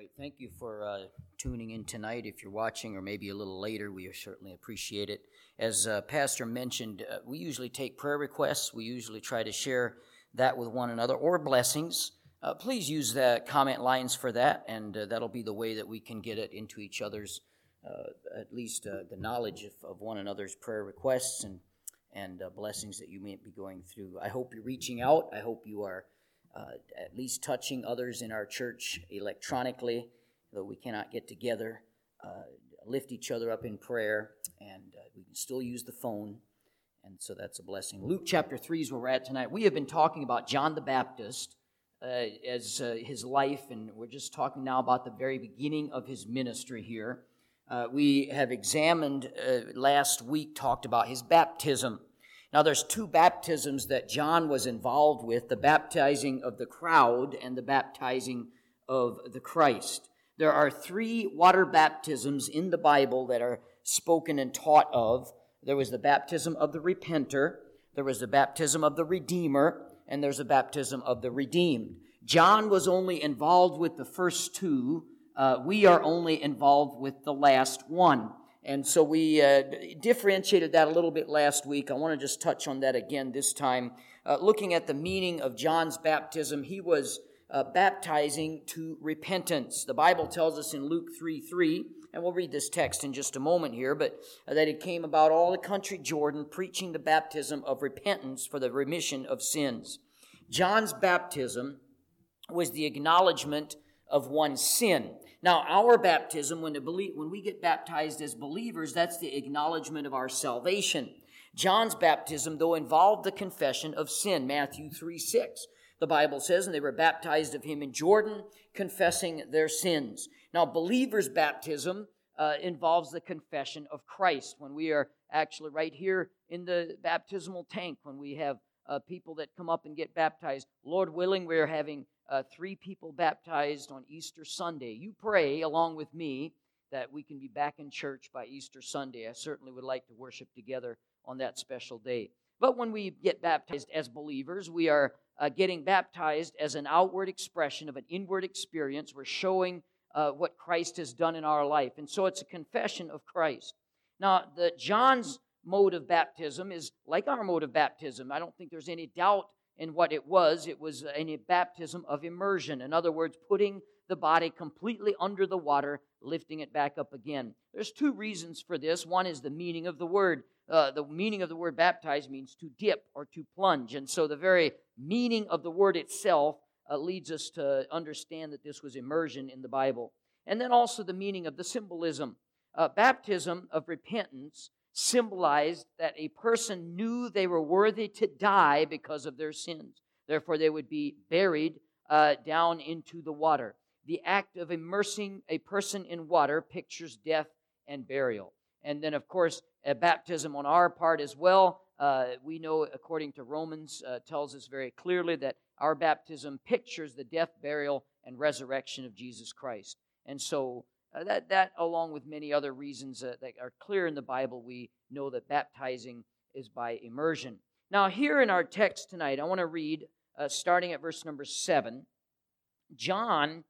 right. Thank you for uh, tuning in tonight. If you're watching or maybe a little later, we certainly appreciate it. As uh, Pastor mentioned, uh, we usually take prayer requests. We usually try to share that with one another or blessings. Uh, please use the comment lines for that, and uh, that'll be the way that we can get it into each other's, uh, at least the knowledge of, of, one another's prayer requests and, and blessings that you may be going through. I hope you're reaching out. I hope you are uh, at least touching others in our church electronically, though we cannot get together, uh, lift each other up in prayer, and uh, we can still use the phone. And so that's a blessing. Luke chapter 3 is where we're at tonight. We have been talking about John the Baptist uh, as uh, his life, and we're just talking now about the very beginning of his ministry here. Uh, we have examined last week, talked about his baptism. Now, there's two baptisms that John was involved with the baptizing of the crowd and the baptizing of the Christ. There are three water baptisms in the Bible that are spoken and taught of. There was the baptism of the repenter, there was the baptism of the redeemer, and there's a baptism of the redeemed. John was only involved with the first two. Uh, we are only involved with the last one. And so we uh, differentiated that a little bit last week. I want to just touch on that again this time. Uh, looking at the meaning of John's baptism, he was uh, baptizing to repentance. The Bible tells us in Luke 3 3, and we'll read this text in just a moment here, but uh, that it came about all the country Jordan preaching the baptism of repentance for the remission of sins. John's baptism was the acknowledgement of one's sin. Now, our baptism, when, when we get baptized as believers, that's the acknowledgement of our salvation. John's baptism, though, involved the confession of sin. Matthew 3 6. The Bible says, and they were baptized of him in Jordan, confessing their sins. Now, believers' baptism uh, involves the confession of Christ. When we are actually right here in the baptismal tank, when we have uh, people that come up and get baptized, Lord willing, we're having uh, three people baptized on Easter Sunday. You pray along with me that we can be back in church by Easter Sunday. I certainly would like to worship together on that special day. But when we get baptized as believers, we are uh, getting baptized as an outward expression of an inward experience. We're showing uh, what Christ has done in our life. And so it's a confession of Christ. Now, the John's mode of baptism is like our mode of baptism. I don't think there's any doubt in what it was. It was a baptism of immersion. In other words, putting the body completely under the water, lifting it back up again. There's two reasons for this. One is the meaning of the word. Uh, the meaning of the word baptize means to dip or to plunge. And so the very meaning of the word itself uh, leads us to understand that this was immersion in the Bible. And then also the meaning of the symbolism. Uh, baptism of repentance symbolized that a person knew they were worthy to die because of their sins. Therefore, they would be buried uh, down into the water. The act of immersing a person in water pictures death and burial. And then, of course, a baptism on our part as well. Uh, we know, according to Romans, uh, tells us very clearly that our baptism pictures the death, burial, and resurrection of Jesus Christ. And so uh, that, that, along with many other reasons uh, that are clear in the Bible, we know that baptizing is by immersion. Now, here in our text tonight, I want to read, uh, starting at verse number seven. John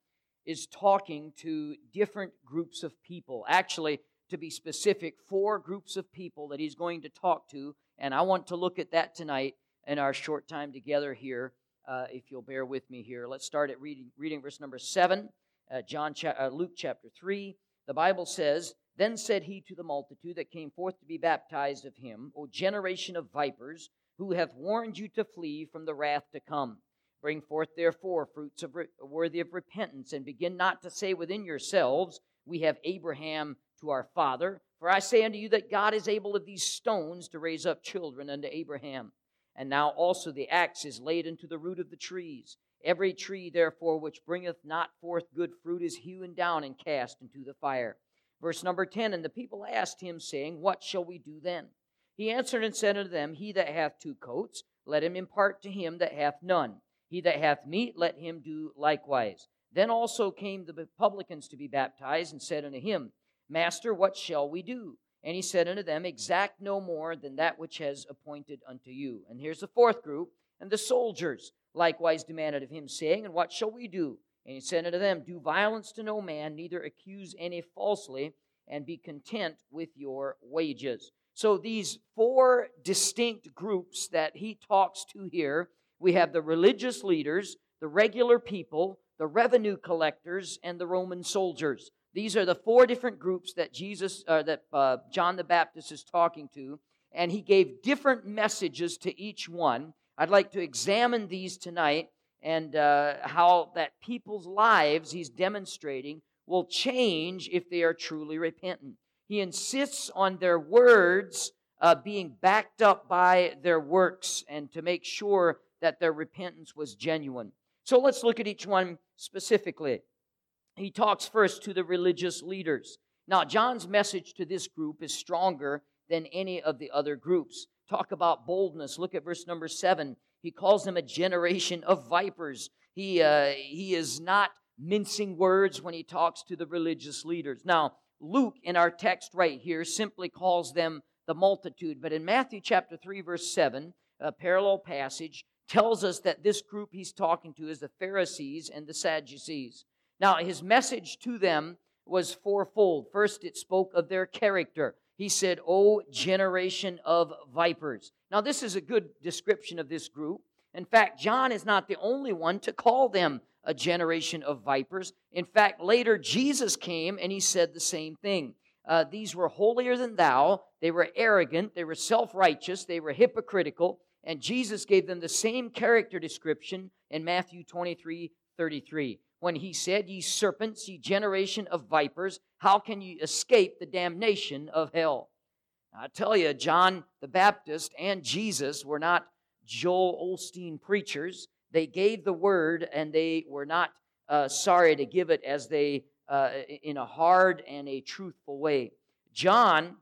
is talking to different groups of people. Actually, to be specific, four groups of people that he's going to talk to. And I want to look at that tonight in our short time together here, uh, if you'll bear with me here. Let's start at reading, reading verse number seven uh, John, cha- uh, Luke chapter 3, the Bible says, Then said he to the multitude that came forth to be baptized of him, O generation of vipers, who hath warned you to flee from the wrath to come. Bring forth therefore fruits of re- worthy of repentance, and begin not to say within yourselves, We have Abraham to our father. For I say unto you that God is able of these stones to raise up children unto Abraham. And now also the axe is laid unto the root of the trees. Every tree, therefore, which bringeth not forth good fruit is hewn down and cast into the fire. Verse number 10 And the people asked him, saying, What shall we do then? He answered and said unto them, He that hath two coats, let him impart to him that hath none. He that hath meat, let him do likewise. Then also came the publicans to be baptized, and said unto him, Master, what shall we do? And he said unto them, Exact no more than that which has appointed unto you. And here's the fourth group, and the soldiers likewise demanded of him, saying, And what shall we do? And he said unto them, Do violence to no man, neither accuse any falsely, and be content with your wages. So these four distinct groups that he talks to here, we have the religious leaders, the regular people, the revenue collectors, and the Roman soldiers. These are the four different groups that Jesus, uh, that uh, John the Baptist is talking to, and he gave different messages to each one. I'd like to examine these tonight and uh, how that people's lives he's demonstrating will change if they are truly repentant. He insists on their words uh, being backed up by their works and to make sure that their repentance was genuine. So let's look at each one specifically. He talks first to the religious leaders. Now, John's message to this group is stronger than any of the other groups. Talk about boldness. Look at verse number seven. He calls them a generation of vipers. He, uh, he is not mincing words when he talks to the religious leaders. Now, Luke, in our text right here, simply calls them the multitude. But in Matthew chapter 3, verse 7, a parallel passage, tells us that this group he's talking to is the Pharisees and the Sadducees. Now, his message to them was fourfold. First, it spoke of their character. He said, O generation of vipers. Now, this is a good description of this group. In fact, John is not the only one to call them a generation of vipers. In fact, later Jesus came and he said the same thing. Uh, these were holier than thou. They were arrogant. They were self righteous. They were hypocritical. And Jesus gave them the same character description in Matthew 23 33 when he said, Ye serpents, ye generation of vipers, how can ye escape the damnation of hell? I tell you, John the Baptist and Jesus were not Joel Osteen preachers. They gave the word and they were not uh, sorry to give it as they, uh, in a hard and a truthful way. John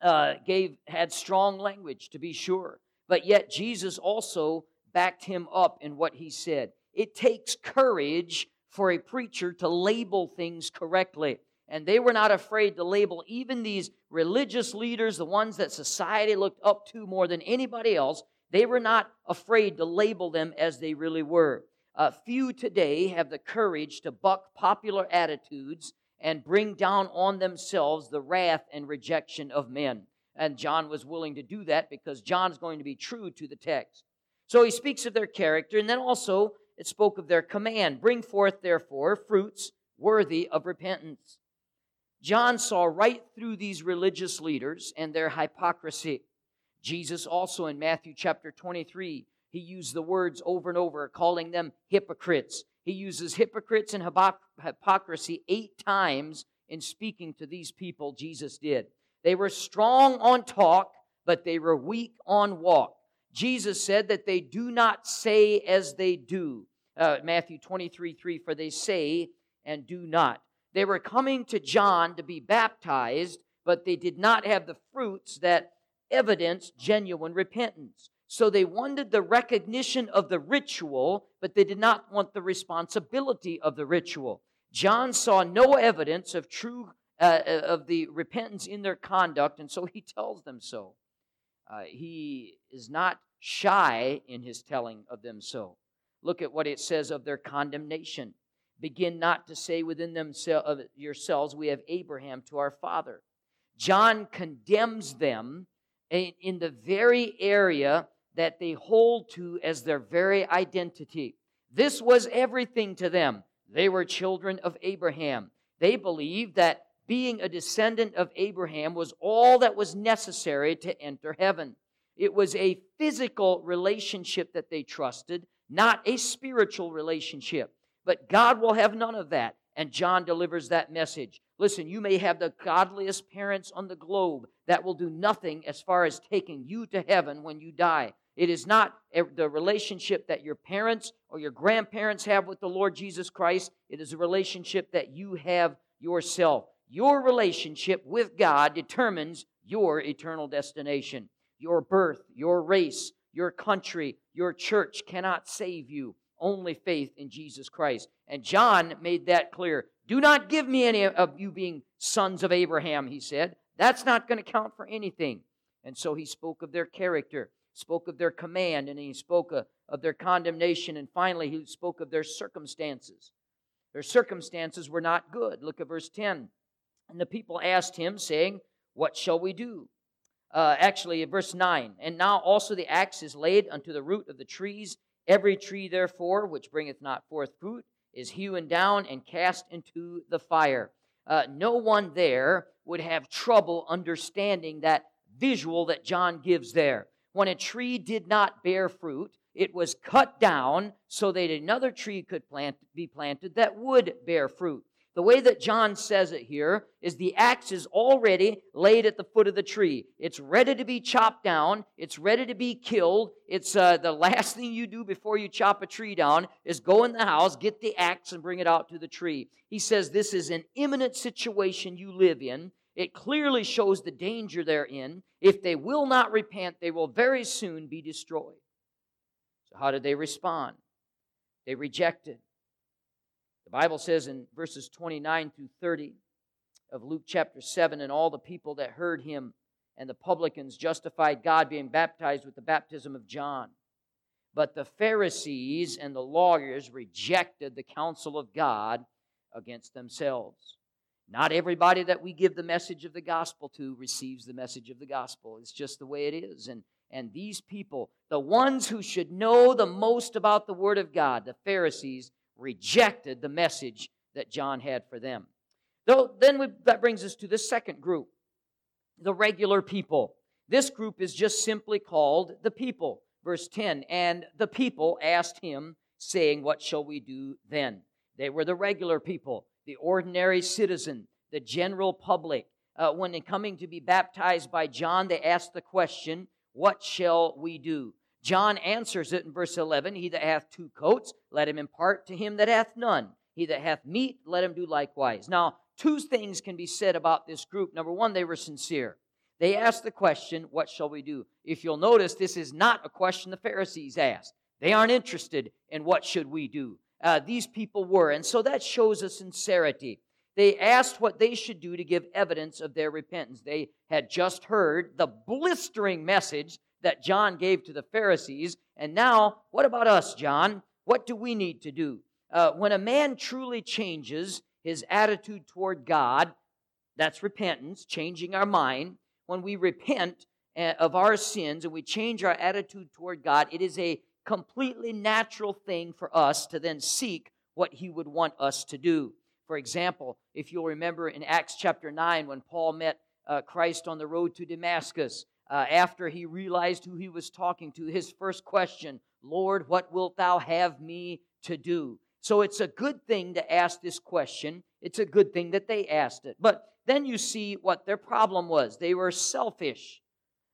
uh, gave, had strong language, to be sure, but yet Jesus also backed him up in what he said. It takes courage for a preacher to label things correctly. And they were not afraid to label even these religious leaders, the ones that society looked up to more than anybody else, they were not afraid to label them as they really were. Uh, few today have the courage to buck popular attitudes and bring down on themselves the wrath and rejection of men. And John was willing to do that because John's going to be true to the text. So he speaks of their character and then also it spoke of their command Bring forth, therefore, fruits worthy of repentance. John saw right through these religious leaders and their hypocrisy. Jesus also in Matthew chapter 23, he used the words over and over, calling them hypocrites. He uses hypocrites and hypocrisy eight times in speaking to these people, Jesus did. They were strong on talk, but they were weak on walk. Jesus said that they do not say as they do. Uh, Matthew 23 3, for they say and do not. They were coming to John to be baptized, but they did not have the fruits that evidence genuine repentance. So they wanted the recognition of the ritual, but they did not want the responsibility of the ritual. John saw no evidence of true uh, uh of the repentance in their conduct, and so he tells them so. Uh, he is not shy in his telling of them so. Look at what it says of their condemnation. Begin not to say within themselves yourselves, We have Abraham to our father. John condemns them in the very area that they hold to as their very identity. This was everything to them. They were children of Abraham. They believed that being a descendant of Abraham was all that was necessary to enter heaven. It was a physical relationship that they trusted, not a spiritual relationship. But God will have none of that. And John delivers that message. Listen, you may have the godliest parents on the globe that will do nothing as far as taking you to heaven when you die. It is not the relationship that your parents or your grandparents have with the Lord Jesus Christ. It is a relationship that you have yourself. Your relationship with God determines your eternal destination. Your birth, your race, your country, your church cannot save you. Only faith in Jesus Christ. And John made that clear. Do not give me any of you being sons of Abraham, he said. That's not going to count for anything. And so he spoke of their character. spoke of their command, and he spoke of, of their condemnation, and finally he spoke of their circumstances. Their circumstances were not good. Look at verse 10. And the people asked him, saying, What shall we do? Uh, actually, verse 9. And now also the axe is laid unto the root of the trees. Every tree, therefore, which bringeth not forth fruit, is hewn down and cast into the fire. Uh, no one there would have trouble understanding that visual that John gives there. When a tree did not bear fruit, it was cut down so that another tree could plant, be planted that would bear fruit. The way that John says it here is the axe is already laid at the foot of the tree. It's ready to be chopped down. It's ready to be killed. It's uh, the last thing you do before you chop a tree down is go in the house, get the axe, and bring it out to the tree. He says this is an imminent situation you live in. It clearly shows the danger they're in. If they will not repent, they will very soon be destroyed. So, how did they respond? They rejected. The Bible says in verses 29 through 30 of Luke chapter 7 and all the people that heard him and the publicans justified God being baptized with the baptism of John. But the Pharisees and the lawyers rejected the counsel of God against themselves. Not everybody that we give the message of the gospel to receives the message of the gospel. It's just the way it is. And, and these people, the ones who should know the most about the Word of God, the Pharisees, rejected the message that John had for them. Though, then we, that brings us to the second group, the regular people. This group is just simply called the people. Verse 10 And the people asked him, saying, What shall we do then? They were the regular people, the ordinary citizen, the general public. Uh, when coming to be baptized by John, they asked the question, What shall we do? John answers it in verse 11 He that hath two coats, let him impart to him that hath none. He that hath meat, let him do likewise. Now, two things can be said about this group. Number one, they were sincere. They asked the question, What shall we do? If you'll notice, this is not a question the Pharisees asked. They aren't interested in what should we do. Uh, these people were. And so that shows a sincerity. They asked what they should do to give evidence of their repentance. They had just heard the blistering message that John gave to the Pharisees. And now, what about us, John? What do we need to do? Uh, when a man truly changes his attitude toward God, that's repentance, changing our mind. When we repent uh, of our sins and we change our attitude toward God, it is a completely natural thing for us to then seek what He would want us to do. For example, if you'll remember in Acts chapter 9, when Paul met uh, Christ on the road to Damascus, uh, after he realized who he was talking to, his first question, Lord, what wilt thou have me to do? So it's a good thing to ask this question. It's a good thing that they asked it. But then you see what their problem was. They were selfish.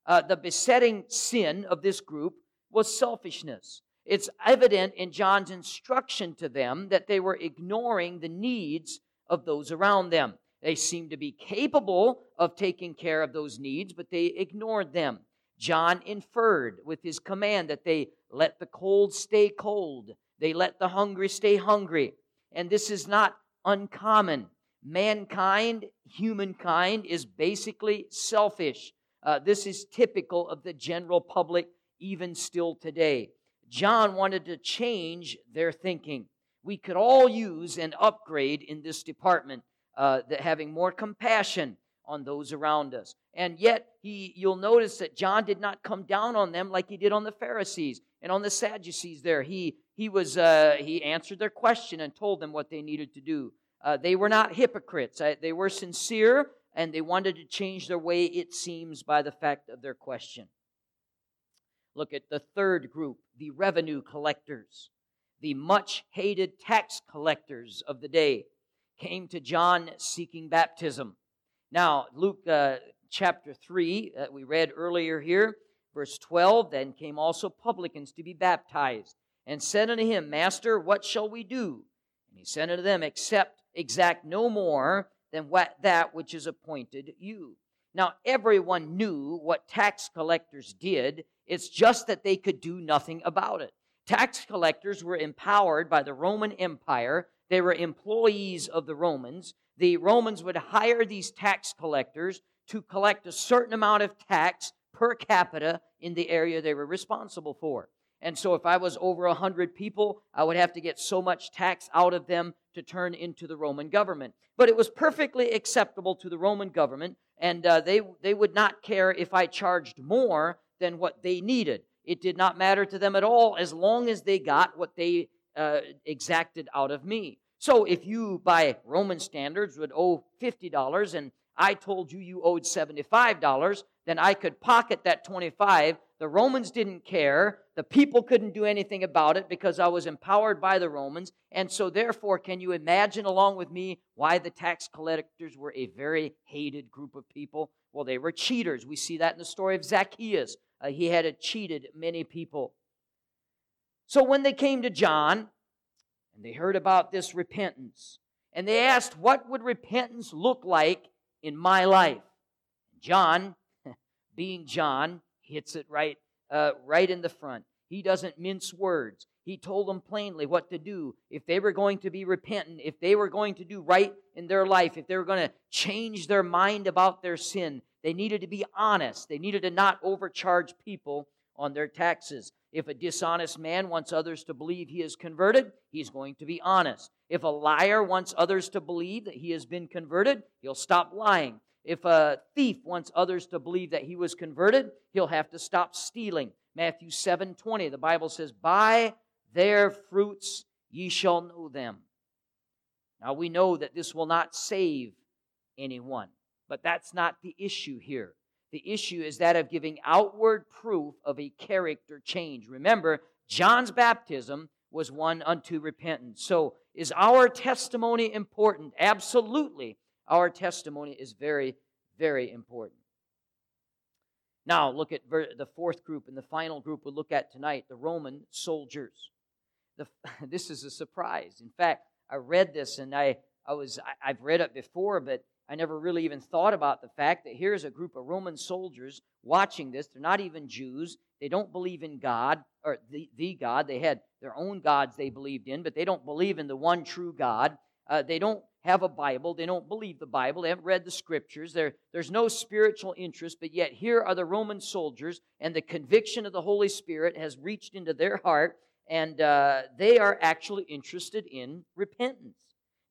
Uh, the besetting sin of this group was selfishness. It's evident in John's instruction to them that they were ignoring the needs of those around them. They seemed to be capable of taking care of those needs, but they ignored them. John inferred with his command that they let the cold stay cold, they let the hungry stay hungry. And this is not uncommon. Mankind, humankind, is basically selfish. Uh, this is typical of the general public, even still today. John wanted to change their thinking. We could all use an upgrade in this department uh, that having more compassion on those around us. And yet, he, you'll notice that John did not come down on them like he did on the Pharisees and on the Sadducees. There, he he was uh, he answered their question and told them what they needed to do. Uh, they were not hypocrites. they were sincere and they wanted to change their way. It seems by the fact of their question. Look at the third group, the revenue collectors, the much hated tax collectors of the day came to John seeking baptism. Now, Luke uh, chapter 3, that we read earlier here, verse 12, then came also publicans to be baptized, and said unto him, Master, what shall we do? And he said unto them, Except exact no more than what, that which is appointed you. Now, everyone knew what tax collectors did. It's just that they could do nothing about it. Tax collectors were empowered by the Roman Empire they were employees of the Romans. The Romans would hire these tax collectors to collect a certain amount of tax per capita in the area they were responsible for. And so if I was over 100 people, I would have to get so much tax out of them to turn into the Roman government. But it was perfectly acceptable to the Roman government, and uh, they, they would not care if I charged more than what they needed. It did not matter to them at all as long as they got what they uh, exacted out of me. So if you, by Roman standards, would owe $50 and I told you you owed $75, then I could pocket that 25. The Romans didn't care. The people couldn't do anything about it because I was empowered by the Romans. And so, therefore, can you imagine along with me why the tax collectors were a very hated group of people? Well, they were cheaters. We see that in the story of Zacchaeus. Uh, he had cheated many people. So, when they came to John and they heard about this repentance, and they asked, What would repentance look like in my life? John being John, hits it right, uh, right in the front. He doesn't mince words. He told them plainly what to do. If they were going to be repentant, if they were going to do right in their life, if they were going to change their mind about their sin, they needed to be honest. They needed to not overcharge people on their taxes. If a dishonest man wants others to believe he is converted, he's going to be honest. If a liar wants others to believe that he has been converted, he'll stop lying. If a thief wants others to believe that he was converted, he'll have to stop stealing. Matthew 7 20, the Bible says, By their fruits ye shall know them. Now we know that this will not save anyone, but that's not the issue here. The issue is that of giving outward proof of a character change. Remember, John's baptism was one unto repentance. So, is our testimony important? Absolutely. Our testimony is very, very important. Now, look at the fourth group and the final group we'll look at tonight the Roman soldiers. The, this is a surprise. In fact, I read this and I, I was, I, I've read it before, but I never really even thought about the fact that here's a group of Roman soldiers watching this. They're not even Jews. They don't believe in God or the, the God. They had their own gods they believed in, but they don't believe in the one true God. Uh, they don't have a Bible. They don't believe the Bible. They haven't read the scriptures. There, there's no spiritual interest, but yet here are the Roman soldiers, and the conviction of the Holy Spirit has reached into their heart, and uh, they are actually interested in repentance.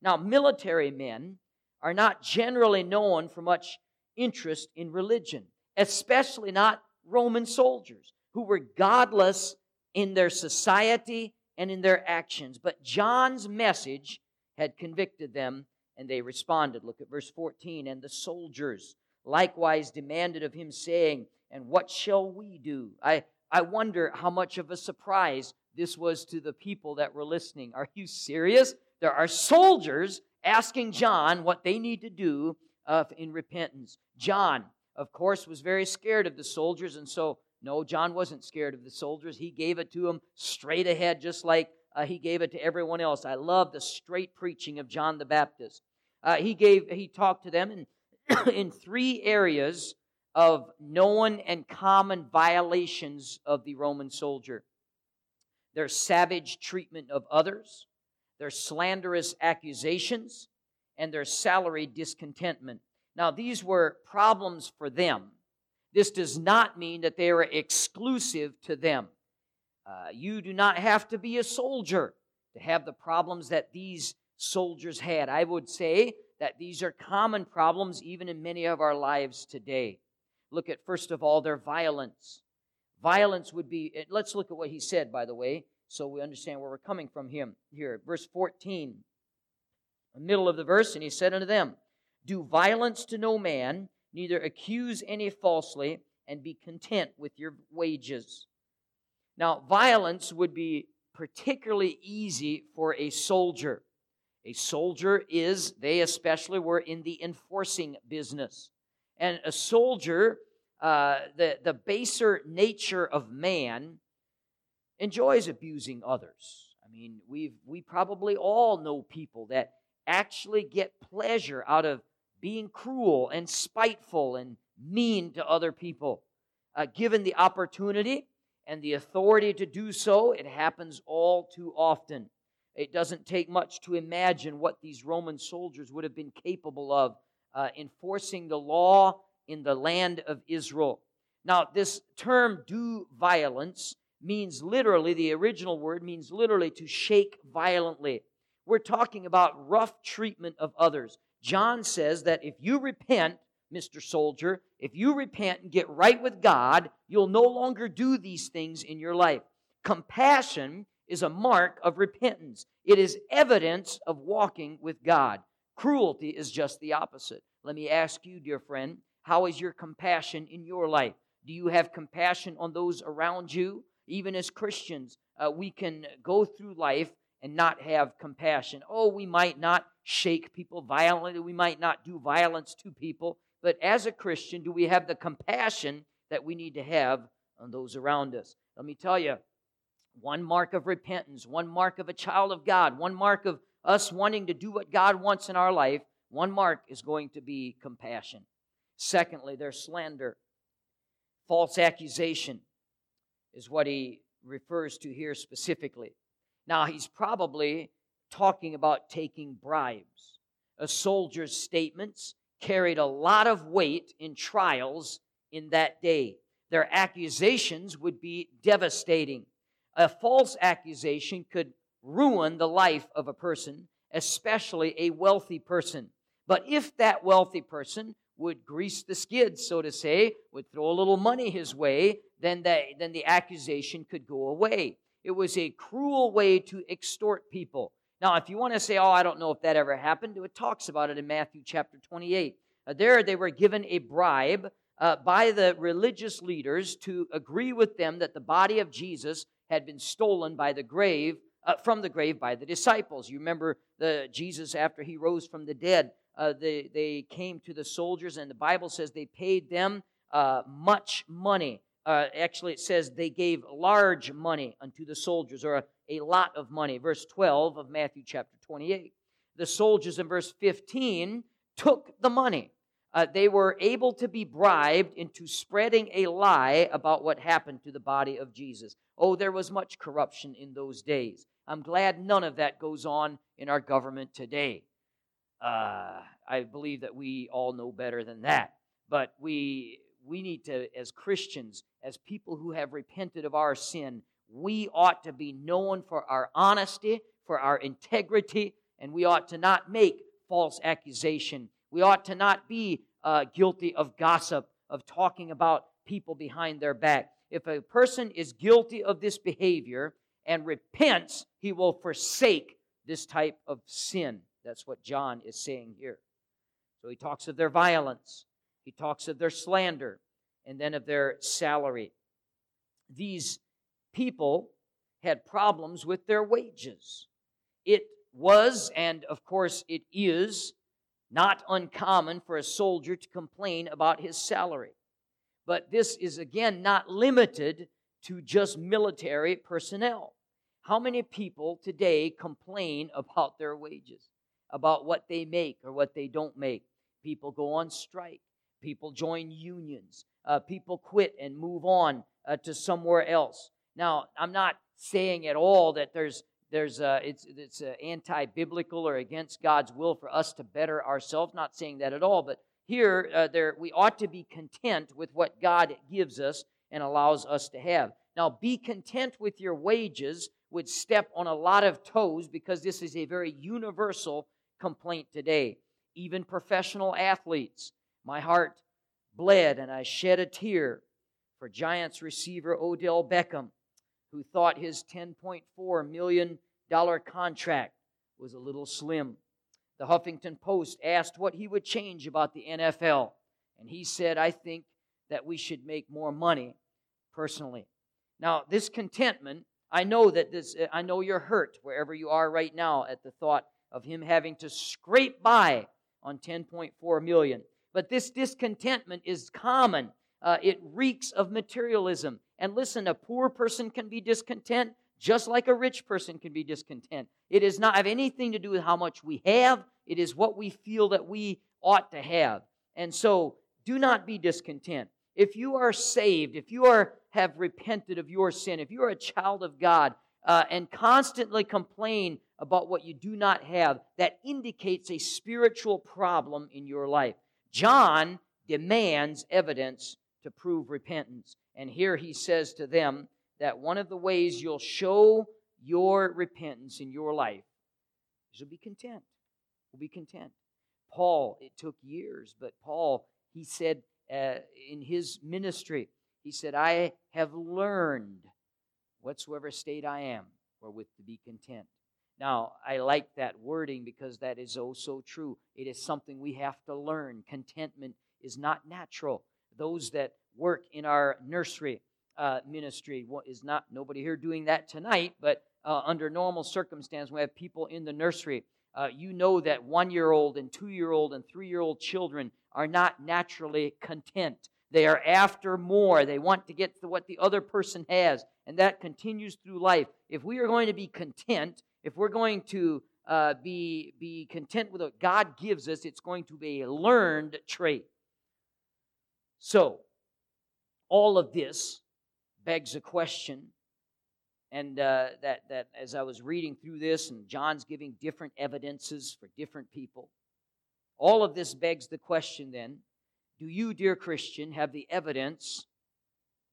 Now, military men are not generally known for much interest in religion, especially not Roman soldiers who were godless in their society and in their actions. But John's message had convicted them, and they responded. Look at verse 14. And the soldiers likewise demanded of him, saying, And what shall we do? I, I wonder how much of a surprise this was to the people that were listening. Are you serious? There are soldiers asking John what they need to do uh, in repentance. John, of course, was very scared of the soldiers, and so, no, John wasn't scared of the soldiers. He gave it to them straight ahead, just like uh, he gave it to everyone else. I love the straight preaching of John the Baptist. Uh, he gave he talked to them in in three areas of known and common violations of the Roman soldier. Their savage treatment of others, their slanderous accusations, and their salary discontentment. Now, these were problems for them. This does not mean that they are exclusive to them. Uh, you do not have to be a soldier to have the problems that these soldiers had. I would say that these are common problems even in many of our lives today. Look at, first of all, their violence. Violence would be, let's look at what he said, by the way, so we understand where we're coming from him here. Verse 14, the middle of the verse, and he said unto them, Do violence to no man, neither accuse any falsely, and be content with your wages. Now, violence would be particularly easy for a soldier. A soldier is, they especially were in the enforcing business. And a soldier, uh, the, the baser nature of man, enjoys abusing others. I mean, we've we probably all know people that actually get pleasure out of being cruel and spiteful and mean to other people. Uh, given the opportunity, and the authority to do so, it happens all too often. It doesn't take much to imagine what these Roman soldiers would have been capable of uh, enforcing the law in the land of Israel. Now, this term do violence means literally, the original word means literally to shake violently. We're talking about rough treatment of others. John says that if you repent, Mr. Soldier, if you repent and get right with God, you'll no longer do these things in your life. Compassion is a mark of repentance, it is evidence of walking with God. Cruelty is just the opposite. Let me ask you, dear friend, how is your compassion in your life? Do you have compassion on those around you? Even as Christians, uh, we can go through life and not have compassion. Oh, we might not shake people violently, we might not do violence to people, but as a Christian, do we have the compassion that we need to have on those around us? Let me tell you, one mark of repentance, one mark of a child of God, one mark of us wanting to do what God wants in our life, one mark is going to be compassion. Secondly, there's slander. False accusation is what he refers to here specifically. Now, he's probably talking about taking bribes. A soldier's statements carried a lot of weight in trials in that day. Their accusations would be devastating. A false accusation could ruin the life of a person, especially a wealthy person. But if that wealthy person would grease the skids, so to say, would throw a little money his way, then the, then the accusation could go away. It was a cruel way to extort people. Now, if you want to say, oh, I don't know if that ever happened, it talks about it in Matthew chapter 28. Uh, there, they were given a bribe uh, by the religious leaders to agree with them that the body of Jesus had been stolen by the grave, uh, from the grave by the disciples. You remember the Jesus after he rose from the dead, uh, they, they came to the soldiers, and the Bible says they paid them uh, much money. Uh, actually, it says they gave large money unto the soldiers, or a, a lot of money. Verse 12 of Matthew chapter 28. The soldiers in verse 15 took the money. Uh, they were able to be bribed into spreading a lie about what happened to the body of Jesus. Oh, there was much corruption in those days. I'm glad none of that goes on in our government today. Uh, I believe that we all know better than that. But we, we need to, as Christians, as people who have repented of our sin, we ought to be known for our honesty, for our integrity, and we ought to not make false accusation. We ought to not be uh, guilty of gossip, of talking about people behind their back. If a person is guilty of this behavior and repents, he will forsake this type of sin. That's what John is saying here. So he talks of their violence, he talks of their slander, and then of their salary. These people had problems with their wages. It was, and of course it is, not uncommon for a soldier to complain about his salary. But this is again not limited to just military personnel. How many people today complain about their wages? About what they make or what they don't make. People go on strike. People join unions. Uh, people quit and move on uh, to somewhere else. Now, I'm not saying at all that there's there's it's it's anti-biblical or against God's will for us to better ourselves. Not saying that at all, but here uh, there we ought to be content with what God gives us and allows us to have. Now, be content with your wages would step on a lot of toes because this is a very universal complaint today. Even professional athletes. My heart bled and I shed a tear for Giants receiver Odell Beckham, who thought his $10.4 million contract was a little slim. The Huffington Post asked what he would change about the NFL, and he said, I think that we should make more money personally. Now, this contentment, I know that this I know you're hurt wherever you are right now at the thought of him having to scrape by on 10.4 million. But this discontentment is common. Uh, it reeks of materialism. And listen, a poor person can be discontent just like a rich person can be discontent. It does not have anything to do with how much we have, it is what we feel that we ought to have. And so do not be discontent. If you are saved, if you are have repented of your sin, if you are a child of God uh, and constantly complain about what you do not have, that indicates a spiritual problem in your life. John demands evidence to prove repentance. And here he says to them that one of the ways you'll show your repentance in your life is to be content. Will be content. Paul, it took years, but Paul, he said uh, in his ministry, he said, I have learned whatsoever state I am, wherewith to be content. Now, I like that wording because that is oh so true. It is something we have to learn. Contentment is not natural. Those that work in our nursery uh, ministry is not nobody here doing that tonight, but uh, under normal circumstances, we have people in the nursery. Uh, you know that one year old and two year old and three year old children are not naturally content. They are after more. They want to get to what the other person has. And that continues through life. If we are going to be content, if we're going to uh, be, be content with what God gives us, it's going to be a learned trait. So, all of this begs a question. And uh, that, that as I was reading through this, and John's giving different evidences for different people, all of this begs the question then do you, dear Christian, have the evidence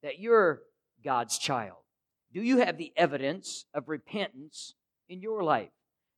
that you're God's child? Do you have the evidence of repentance in your life?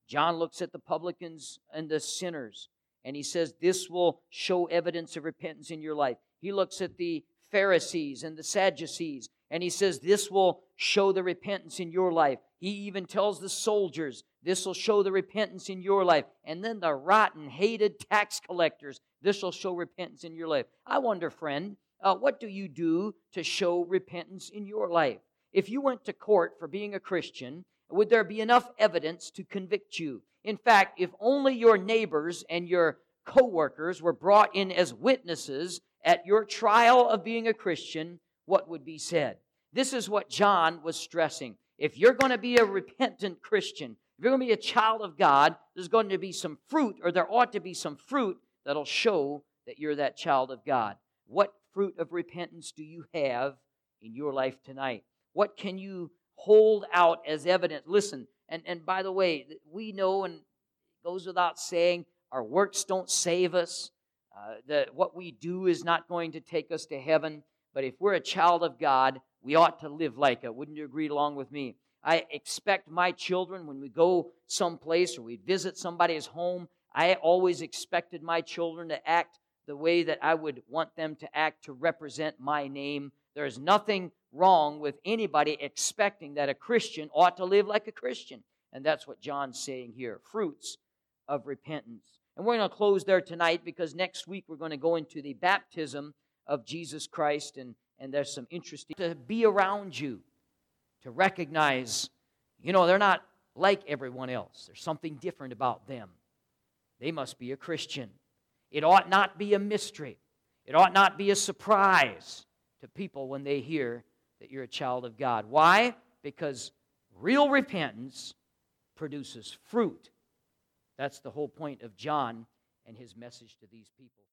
John looks at the publicans and the sinners, and he says, This will show evidence of repentance in your life. He looks at the Pharisees and the Sadducees, and he says, This will show the repentance in your life. He even tells the soldiers, This will show the repentance in your life. And then the rotten, hated tax collectors, This will show repentance in your life. I wonder, friend, uh, what do you do to show repentance in your life? If you went to court for being a Christian, would there be enough evidence to convict you? In fact, if only your neighbors and your co-workers were brought in as witnesses at your trial of being a Christian, what would be said? This is what John was stressing. If you're going to be a repentant Christian, if you're going to be a child of God, there's going to be some fruit, or there ought to be some fruit that'll show that you're that child of God. What fruit of repentance do you have in your life tonight? What can you hold out as evidence? Listen, and, and by the way, we know, and goes without saying, our works don't save us. Uh, that what we do is not going to take us to heaven. But if we're a child of God, we ought to live like it. Wouldn't you agree along with me? I expect my children when we go someplace or we visit somebody's home, I always expected my children to act the way that I would want them to act to represent my name. There's nothing wrong with anybody expecting that a Christian ought to live like a Christian. And that's what John's saying here fruits of repentance. And we're going to close there tonight because next week we're going to go into the baptism of Jesus Christ, and, and there's some interesting to be around you, to recognize, you know, they're not like everyone else. There's something different about them. They must be a Christian. It ought not be a mystery. It ought not be a surprise to people when they hear that you're a child of God. Why? Because real repentance produces fruit. That's the whole point of John and his message to these people.